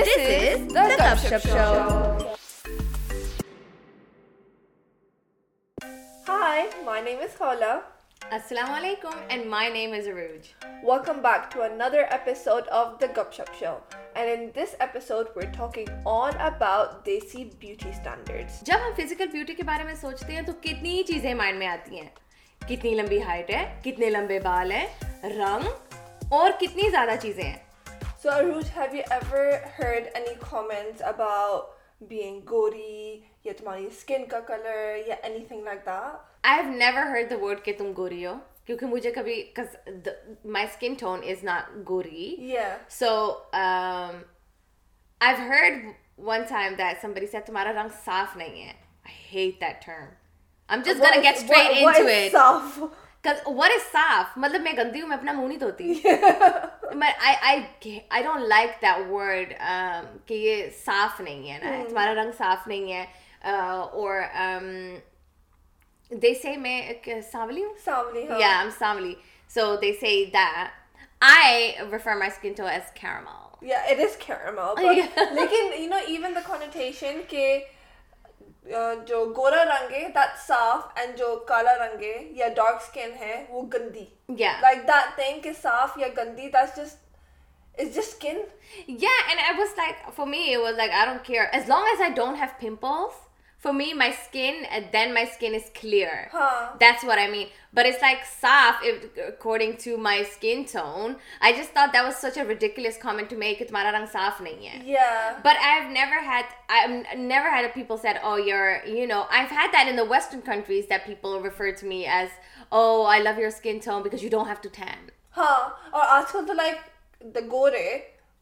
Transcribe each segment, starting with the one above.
گپسوڈ episode about desi جب ہم physical beauty کے بارے میں سوچتے ہیں تو کتنی چیزیں مائنڈ میں آتی ہیں کتنی لمبی ہائٹ ہے کتنے لمبے بال ہیں رنگ اور کتنی زیادہ چیزیں ہیں تمہارا رنگ صاف نہیں ہے وٹ از صاف مطلب میں گندی ہوں میں اپنا منہ نہیں دھوتی I don't like that word کہ یہ صاف نہیں ہے نا تمہارا رنگ صاف نہیں ہے اور دے سے میں سانولی ہوں سانولی یا ایم سانولی سو دے سے that I refer my skin to as caramel یا اٹ از کیرمل لیکن you know even the connotation کہ جو گورا رنگ ہے دیٹ صاف اینڈ جو کالا رنگ ہے یا ڈارک اسکن ہے وہ گندی لائک دیٹ تھنگ کہ صاف یا گندی دیٹس جسٹ جسٹ اسکن یا and I was like for me was like I don't care as long as I don't have pimples for me my skin then مائیزر تمہارا رنگ نہیں ہے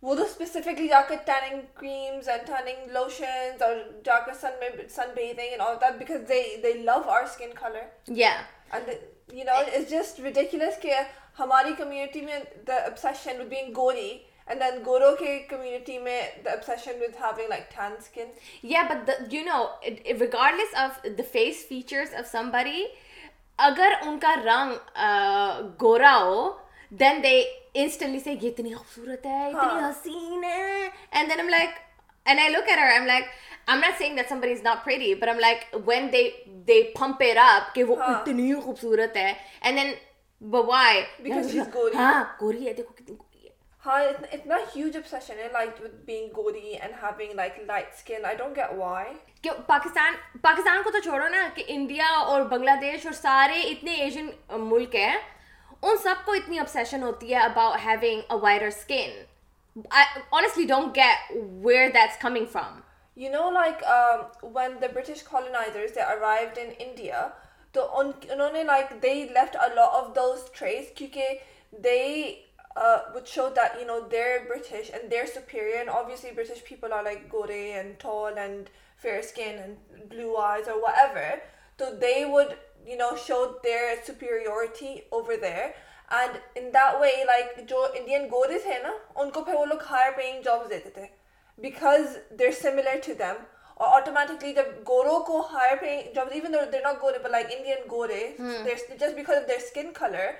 وہ تو اسپیسیفکلی جا کے tanning creams and turning lotions اور جا کر سن میں sunbathing and all that because they they love our skin colour یا and you know it's just ridiculous کہ ہماری کمیونٹی میں the obsession with being Gauri and then گورو کے کمیونٹی میں the obsession with having like tan skin یا but you know regardless of the face features of سم بڑی اگر ان کا رنگ گورا ہو دین دین دین دے دے دے انسٹنٹلی سے یہ اتنی اتنی اتنی خوبصورت خوبصورت ہے ہے ہے ہے ہے حسین and and and and um um um um like like like like like I I look at not not that سمبر is but when pump up کہ کہ وہ ہاں ہاں گوری گوری دیکھو کتنی اتنا huge obsession with being having light don't get why Pakistan Pakistan کو تو چھوڑو نا کہ انڈیا اور بنگلہ دیش اور سارے اتنے ایشین ملک ہیں ان سب کو اتنی ابسیشن ہوتی ہے about having a wider skin honestly don't get where that's coming from you know like when the British colonisers they arrived in India تو ان انہوں نے like they left a lot of those traces کیونکہ they would show that you know they're British and they're superior and obviously British people are like گورے and tall and fair skin and blue eyes اور whatever تو دے would you know showed their superiority over there and in the way like جو Indian goris ہیں نا ان کو پھر وہ لوگ ہائر پیئنگ جابس دیتے تھے because they're similar to them اور آٹومیٹکلی جب گوروں کو higher paying even they're not گورے بٹ لائک انڈین گورے just because of their skin colour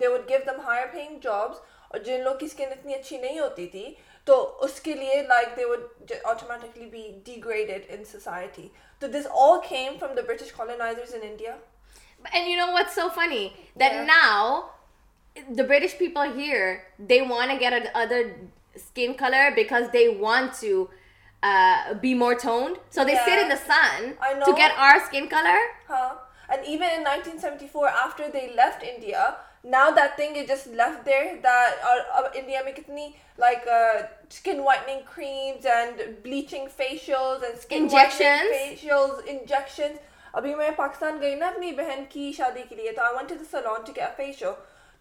they would give them higher paying jobs اور جن لوگ کی اسکن اتنی اچھی نہیں ہوتی تھی تو اس کے لیے like they would automatically be degraded in society تو this all came from the British colonisers in India And you know what's so funny? That yeah. now, the British people here, they want to get another skin color because they want to uh, be more toned. So they yeah. sit in the sun to get our skin color. Huh. And even in 1974, after they left India, now that thing is just left there, that uh, uh, India has so like uh, skin whitening creams and bleaching facials and skin injections. whitening facials, injections. ابھی میں پاکستان گئی نا اپنی بہن کی شادی کے لیے تو I want to to the salon کیا فیشو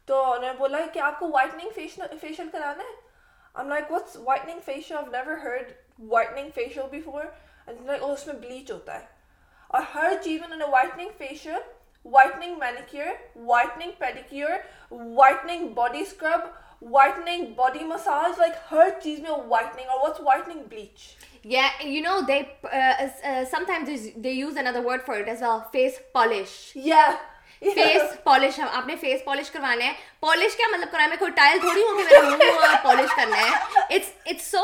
تو انہوں نے بولا کہ آپ کو وائٹنگ فیشیل کرانا ہے oh, اس میں بلیچ ہوتا ہے اور ہر چیز میں انہوں نے whitening facial whitening manicure whitening pedicure whitening body scrub whitening body massage like ہر چیز میں وائٹنگ اور what's whitening bleach Yeah, you know, they uh, uh, sometimes they use another word for it as well, face polish. Yeah. Face polish آپ نے face polish کروانا ہے polish کیا مطلب کرانا ہے کوئی ٹائل تھوڑی ہوں سو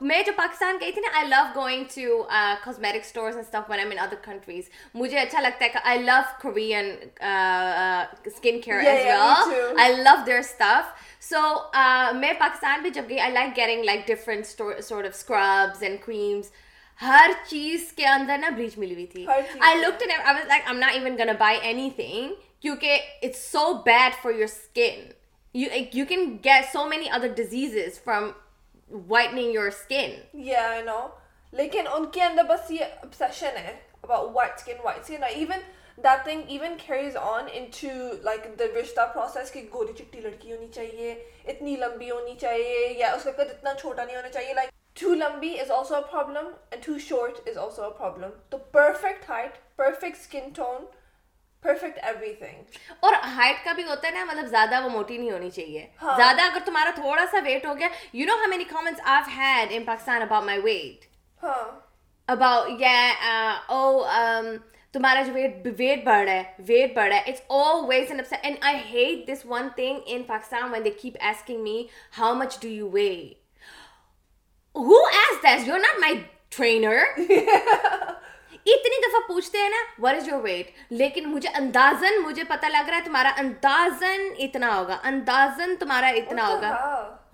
میں جب پاکستان گئی تھی نا I love going to cosmetic stores and in other countries مجھے اچھا لگتا ہے کہ I I love love Korean skin care as well there so میں پاکستان بھی جب گئی I like getting like different of scrubs and ہر چیز کے اندر نا بلیچ ملی ہوئی تھی I look I anything کیونکہ it's so bad for your skin you can get so many other disease from whitening your skin یا نو لیکن ان کے اندر بس یہ ابسیشن ہے about white white skin skin even even that thing carries on into like the رشتہ process کہ گوری چٹی لڑکی ہونی چاہیے اتنی لمبی ہونی چاہیے یا اس کا قد اتنا چھوٹا نہیں ہونا چاہیے لائک مطلب زیادہ موٹی نہیں ہونی چاہیے ہاں. تمہارا تھوڑا سا ویٹ ہو گیا who asked that you're not my trainer. اتنی دفعہ پوچھتے ہیں نا وٹ از یور ویٹ لیکن مجھے اندازن مجھے پتہ لگ رہا ہے تمہارا اندازن اتنا ہوگا اندازن تمہارا اتنا ہوگا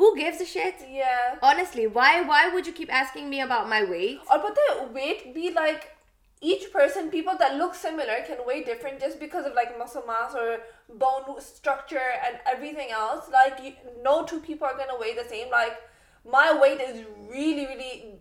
who gives a shit yeah honestly why why would you keep asking me about my weight اور پتہ ہے weight be like each person people that look similar can weigh different just because of like muscle mass or bone structure and everything else like you, no two people are going to weigh the same like my weight is really really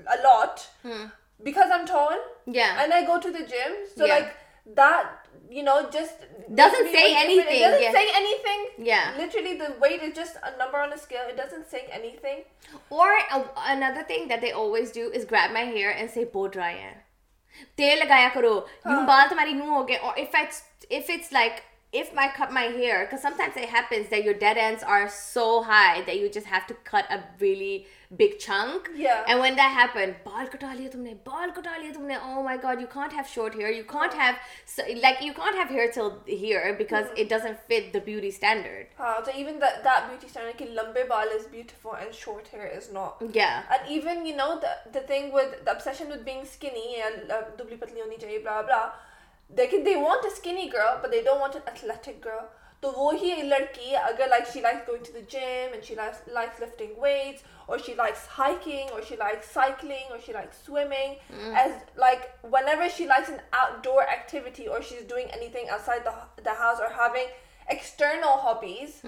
a lot hmm. because i'm tall yeah and i go to the gym so yeah. like that you know just doesn't say anything it doesn't yeah. say anything yeah literally the weight is just a number on a scale it doesn't say anything or a, another thing that they always do is grab my hair and say bo dry tail lagaya karo yung baal tumhari yun hoge or if it's if it's like if I cut my hair, because sometimes it happens that your dead ends are so high that you just have to cut a really big chunk. Yeah. And when that happened, bal kata liya tumne, bal kata liya tumne. Oh my god, you can't have short hair. You can't have so, like you can't have hair till here because mm-hmm. it doesn't fit the beauty standard. Uh, so even that that beauty standard, ki lambe bal is beautiful and short hair is not. Yeah. And even you know the the thing with the obsession with being skinny and uh, dubli patli honi chahiye blah blah. لیکن they want a skinny girl but they don't want an athletic girl تو وہی لڑکی اگر like she like going to the gym and she like like lifting weights اور she likes hiking اور she like cycling اور she like swimming as like one ever she likes an outdoor activity اور she is doing anything outside the house اور having external hobbies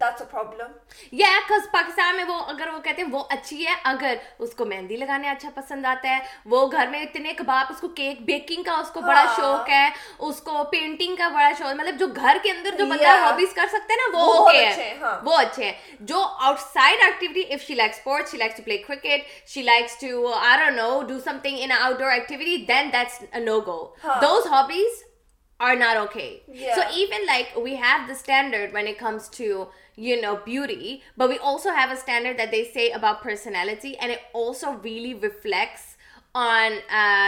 سکتے اچھا ہے وہ اچھے جو are not okay. Yeah. So even like we have the standard when it comes to, you know, beauty, but we also have a standard that they say about personality, and it also really reflects on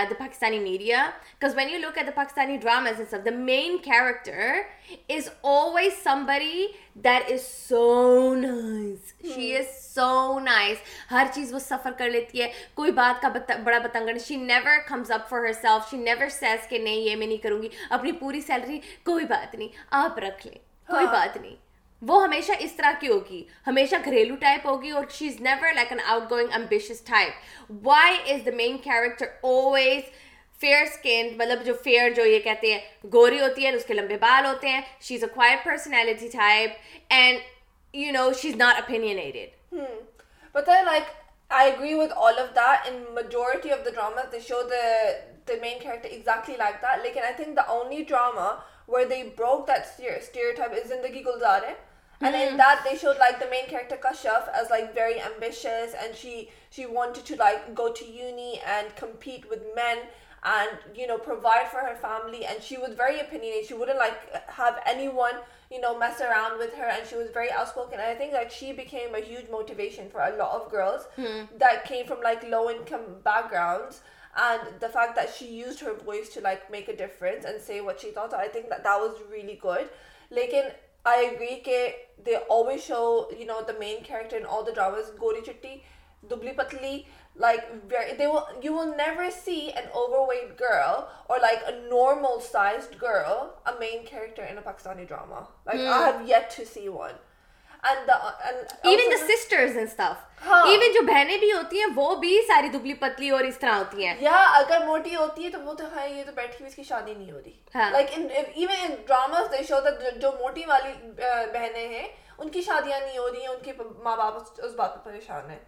the Pakistani media because when you look at the Pakistani drama main character is always سمبری there is so nice she is so nice ہر چیز وہ سفر کر لیتی ہے کوئی بات کا بڑا پتنگ she never comes up for herself she never says کہ نہیں یہ میں نہیں کروں گی اپنی پوری سیلری کوئی بات نہیں آپ رکھ لیں کوئی بات نہیں وہ ہمیشہ اس طرح کی ہوگی ہمیشہ گھریلو ٹائپ ہوگی اور she is never like an outgoing ambitious type why is the main character always fair skin مطلب جو فیئر جو یہ کہتے ہیں گوری ہوتی ہے اس کے لمبے بال ہوتے ہیں she is a personality type and you know she is not پتہ ہے like I agree with all of the in majority of the drama the the show main character exactly like the the لیکن I think only drama they broke that stereotype Zindagi Gulzar ہے And in mm-hmm. that, they showed like the main character Kashaf as like very ambitious, and she wanted to like go to uni and compete with men and, you know, provide for her family. And she was very opinionated. She wouldn't like have anyone, you know, mess around with her, and she was very outspoken. And I think like she became a huge motivation for a lot of girls hmm. that came from like low income backgrounds. And the fact that she used her voice to like make a difference and say what she thought, I think that was really good. Like, I agree کہ they always show you know the main character in all the drama گوری چٹی دبلی پتلی like you will never see an overweight girl اور like a normal sized girl a main character in Pakistani drama like I have yet to see one even the sisters and stuff even جو بہنیں بھی ہوتی ہیں وہ بھی ساری دبلی پتلی اور اس طرح ہوتی ہیں یا اگر موٹی ہوتی ہے تو وہ تو ہاں یہ تو بیٹھی ہوئی اس کی شادی نہیں ہو رہی like even in dramas they show جو موٹی والی بہنیں ہیں ان کی شادیاں نہیں ہو رہی ہیں ان کے ماں باپ اس بات پہ پریشان ہیں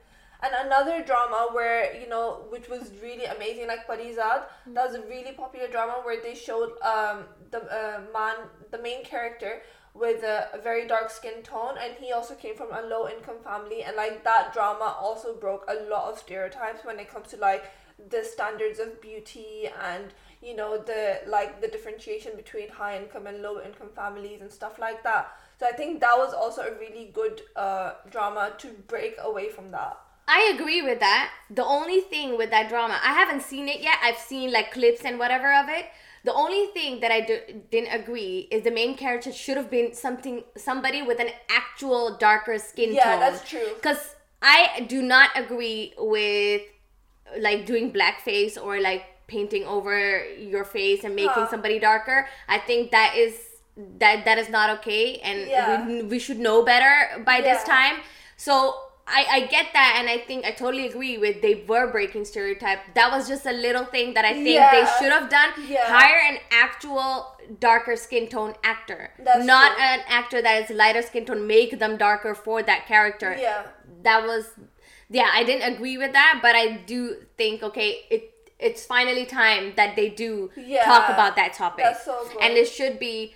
اینڈ اندر drama where you know which was really amazing like Parizaad that was really popular drama where they show the main character with a very dark skin from family differentiation love enough like drama Dogri ویت داگ و drama The only thing that I didn't agree is the main character should have been somebody with an actual darker skin tone. Yeah, that's true. Because I do not agree with like doing blackface or like painting over your face and making somebody darker. I think that is not okay, and we should know better by this time. So I, I get that and I think I totally agree with they were breaking stereotype. That was just a little thing that I think yeah. they should have done. Yeah. Hire an actual darker skin tone actor. That's not true. an actor that is lighter skin tone. Make them darker for that character. Yeah. That was yeah, I didn't agree with that, but I do think okay, it it's finally time that they do yeah. talk about that topic. That's so good. And it should be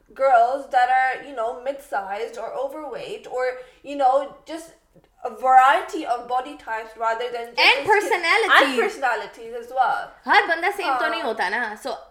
girl there are you know mid size اور overweight اور نہیں ہوتا نا so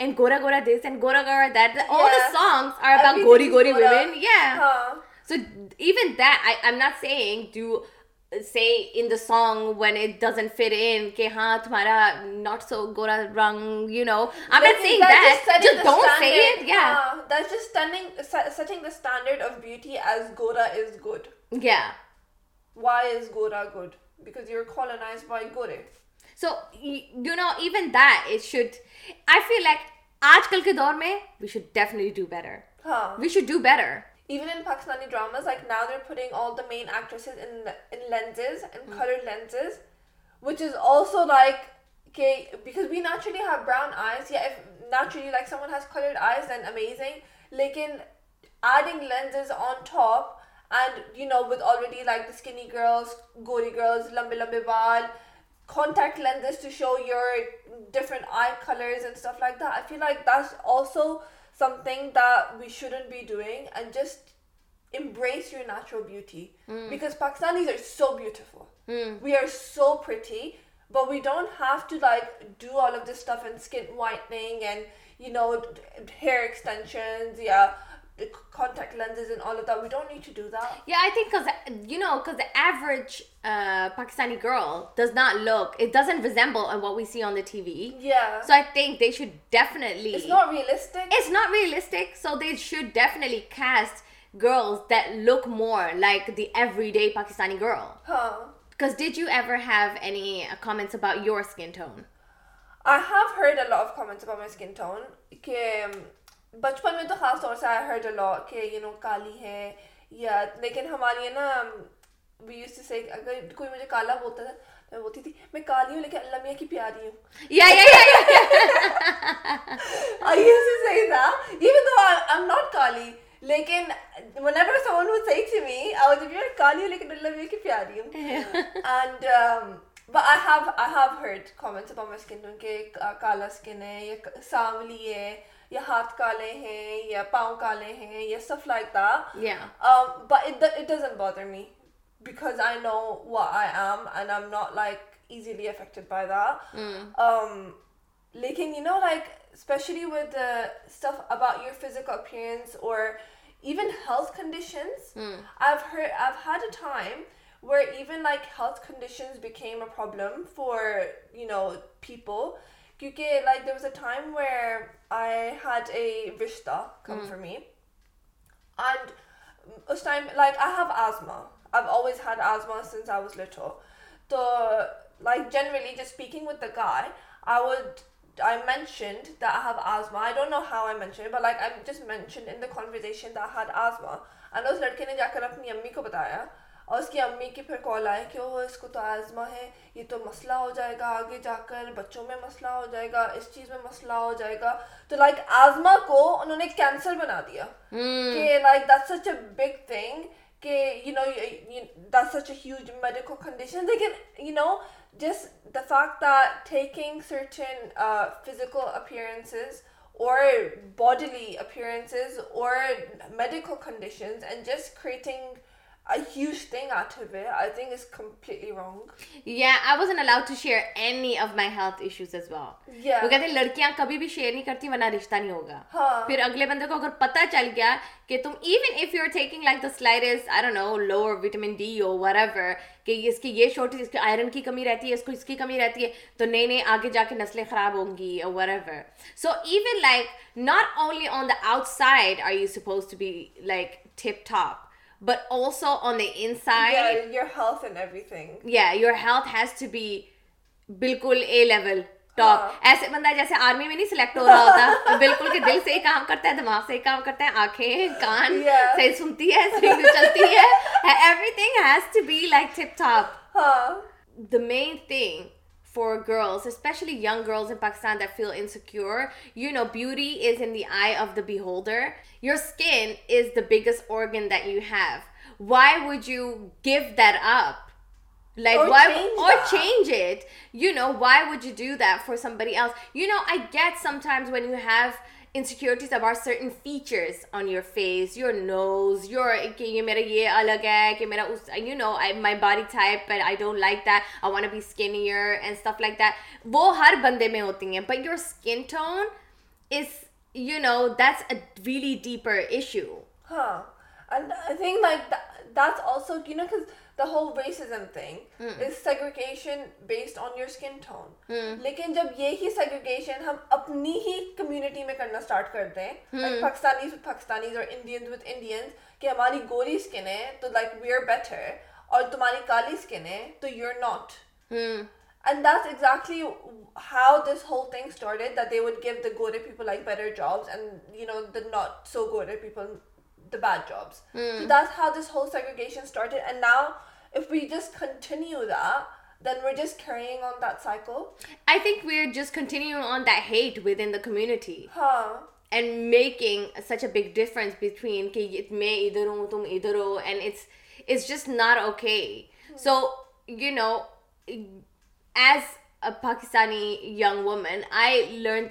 and Gora Gora this and Gora Gora that. Yeah. All the songs are about Gori Gori women. Yeah. Huh. So even that, I, I'm not saying do say in the song when it doesn't fit in ke ha tumhara not so gora rung you know i'm but not saying that just, just don't standard. say it yeah uh, that's just stunning, setting the standard of beauty as gora is good yeah why is gora good because you're colonized by gore so you know even that should I feel like آج کل کے دور میں we should definitely do better we should do better even in Pakistani dramas like now they are putting all the main actresses in in lenses in colour lenses which is also like کہ because we naturally have brown eyes یا if naturally like someone has coloured eyes then amazing لیکن adding lenses on top and you know with already like the skinny girls گوری girls لمبے لمبے بال contact lenses to show your different eye colours and this also something we shouldn't be doing and just embrace your natural beauty Pakistan we are so pretty whitening ایکسٹینشنٹیکٹریج تو خاص طور سے ہماری وی یوز ٹو سے اگر کوئی مجھے کالا بولتا تھا میں بولتی تھی میں کالی ہوں لیکن اللہ اللہ میاں میاں کی کی پیاری پیاری ہوں ہوں یا یا یا آئی یوز ٹو سے لیکن لیکن کالا ہے یا سانولی ہے یا ہاتھ کالے ہیں یا پاؤں کالے ہیں یا سفل me because I know I am and I not like easily affected by the لیکن you know like especially with stuff about your physical affairs اور even health conditions had a time where even like health conditions became a problem for you know people کیونکہ like there was a time where I had a wish the counter made us time like I have آزما I've always had had asthma asthma. asthma. since I I I I I I I I was little. So, like, like generally, just just speaking with the the guy, would. mentioned mentioned mentioned that that have don't know how it, but in conversation And نے جا کر اپنی امی کو بتایا اور اس کی امی کی پھر کال آئے کہ وہ اس کو تو آزما ہے یہ تو مسئلہ ہو جائے گا آگے جا کر بچوں میں مسئلہ ہو جائے گا اس چیز میں مسئلہ ہو جائے گا تو لائک آزما کو انہوں نے کینسر بنا دیا کہ like that such a big thing کہ you know this a huge medical condition لیکن یو نو جس دفاق the taking certain physical appearances اور باڈیلی اپیئرنسز اور medical conditions and just creating لڑکیاں کبھی بھی شیئر نہیں کرتی ورنہ رشتہ نہیں ہوگا پھر اگلے بندے کو اگر پتا چل گیا کہ اس کی یہ شوٹی آئرن کی کمی رہتی ہے اس کو اس کی کمی رہتی ہے تو نئے نئے آگے جا کے نسلیں خراب ہوں گی so even like not only outside but also on the inside. Yeah, your health and everything. Yeah, your health has to be bilkul A level. Uh-huh. ایسے بندہ جیسے آرمی میں نہیں سلیکٹ ہو رہا ہوتا بالکل کہ دل سے ہی کام کرتا ہے دماغ سے ہی کام کرتا ہے آنکھیں کان صحیح سنتی ہے صحیح چلتی ہے everything has to be like ٹھپ ٹھاپ the main thing for girls, especially young girls in Pakistan that feel insecure. You know, beauty is in the eye of the beholder. Your skin is the biggest organ that you have. Why would you give that up? Like, change it. You know, why would you do that for somebody else? You know, I get sometimes when you have insecurities about certain features on your face your nose your میرا یہ الگ ہے کہ میرا اس you know my type پر I don't like that I want be skin your and like وہ ہر بندے میں ہوتی ہیں but your skin tone is you know that's a really deeper issue ہاں think like that's also no whole thing is segregation based on your skin لیکن جب یہی سیگریگیشن ہم اپنی ہی کمیونٹی میں کرنا اسٹارٹ کرتے ہیں ہماری ہے تو لائک وی آر بیٹر اور تمہاری اسکن ہے تو you are not and that's exactly how this whole thing they would give the like better you know not so گورس how this whole now میں ادھر ہوں تم ادھر اٹس جسٹ نار okay so you know as Pakistani young woman I learn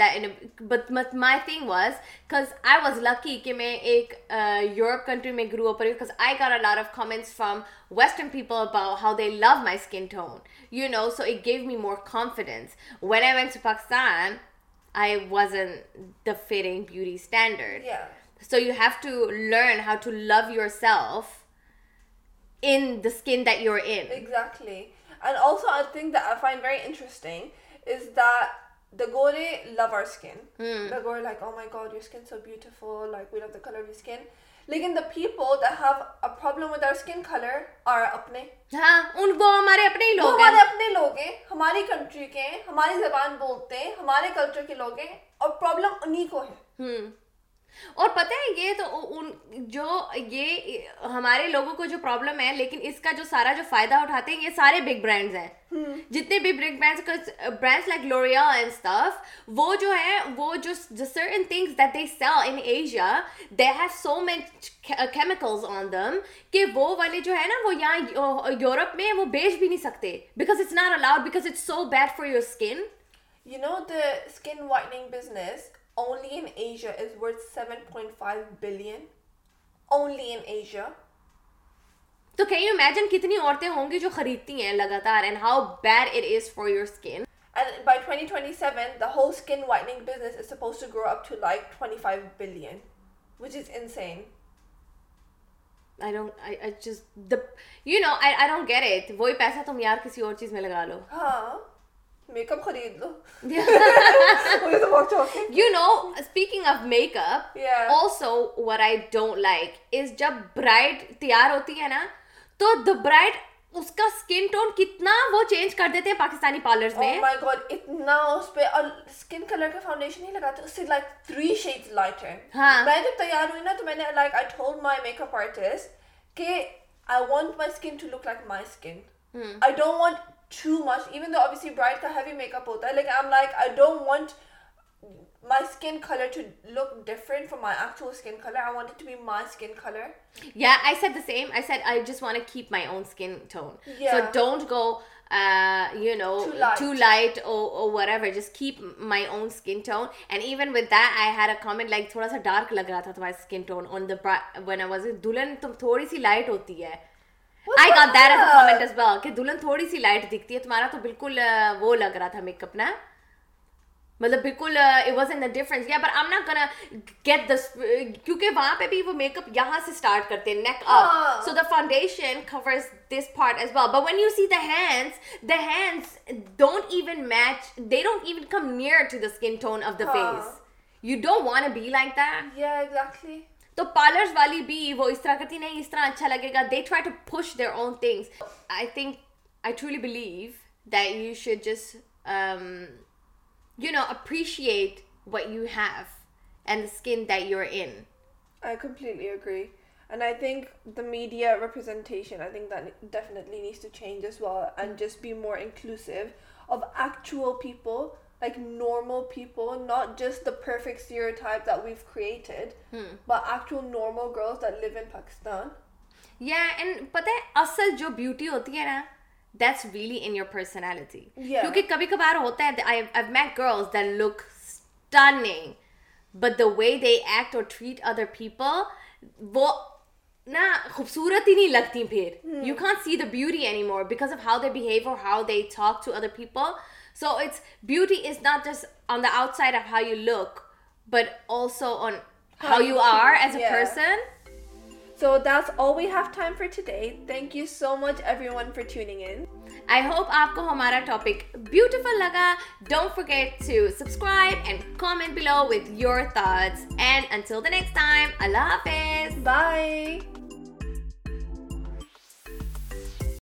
my thing was because I was lucky کہ میں ایک Europe country میں گرو اپنز آئی کار الاف comments from western people how they love my skin tone you know so it gave me more confidence when I went to Pakistan I was N the fairing standard so you have to learn how to love yourself in skin the your N exactly اپنے اپنے لوگ ہماری ہماری زبان بولتے ہیں ہمارے culture کے لوگ اور پرابلم انہیں کو ہیں اور پتہ ہے یہ تو جو یہ ہمارے لوگوں کو جو پرابلم ہے لیکن اس کا جو سارا جو فائدہ اٹھاتے ہیں یہ سارے بگ برانڈز ہیں جتنے بھی big brands brands like L'Oreal and stuff وہ جو ہیں وہ جو certain things that they sell in Asia they have so much chemicals on them کہ وہ والے جو ہے نا وہ یہاں یورپ میں وہ بیچ بھی نہیں سکتے because it's not allowed because it's so bad for your skin you know the skin whitening business ہوں گیرینگ پیسہ لگا لو ہاں میک اپ خرید یو فاؤنڈیشن ہی لگاتے تھری شیڈ لائٹ ہے تو میں نے تھان تھوڑی سی لائٹ ہوتی ہے I got that as a comment as well کہ دلہن تھوڑی سی لائٹ دکھتی ہے تمہارا تو بالکل وہ لگ رہا تھا میک اپ نا مطلب بالکل it was N the difference یا پر I'm not gonna get this کیونکہ وہاں پہ بھی وہ میک اپ یہاں سے اسٹارٹ کرتے ہیں neck up so the foundation covers this part as well but when you see the hands the hands don't even match they don't even come near to the skin tone of the face you don't want be like that یا exactly تو parlours والی بھی وہ اس طرح کرتی نہیں اس طرح اچھا لگے گا they try to push their own things I truly believe that you know appreciate what you have and skin people خوبصورتی نہیں لگتی پھر you can't see the مورز of how they پی ہمارا ٹاپک بیوٹیفل لگا ڈونٹ اللہ حافظ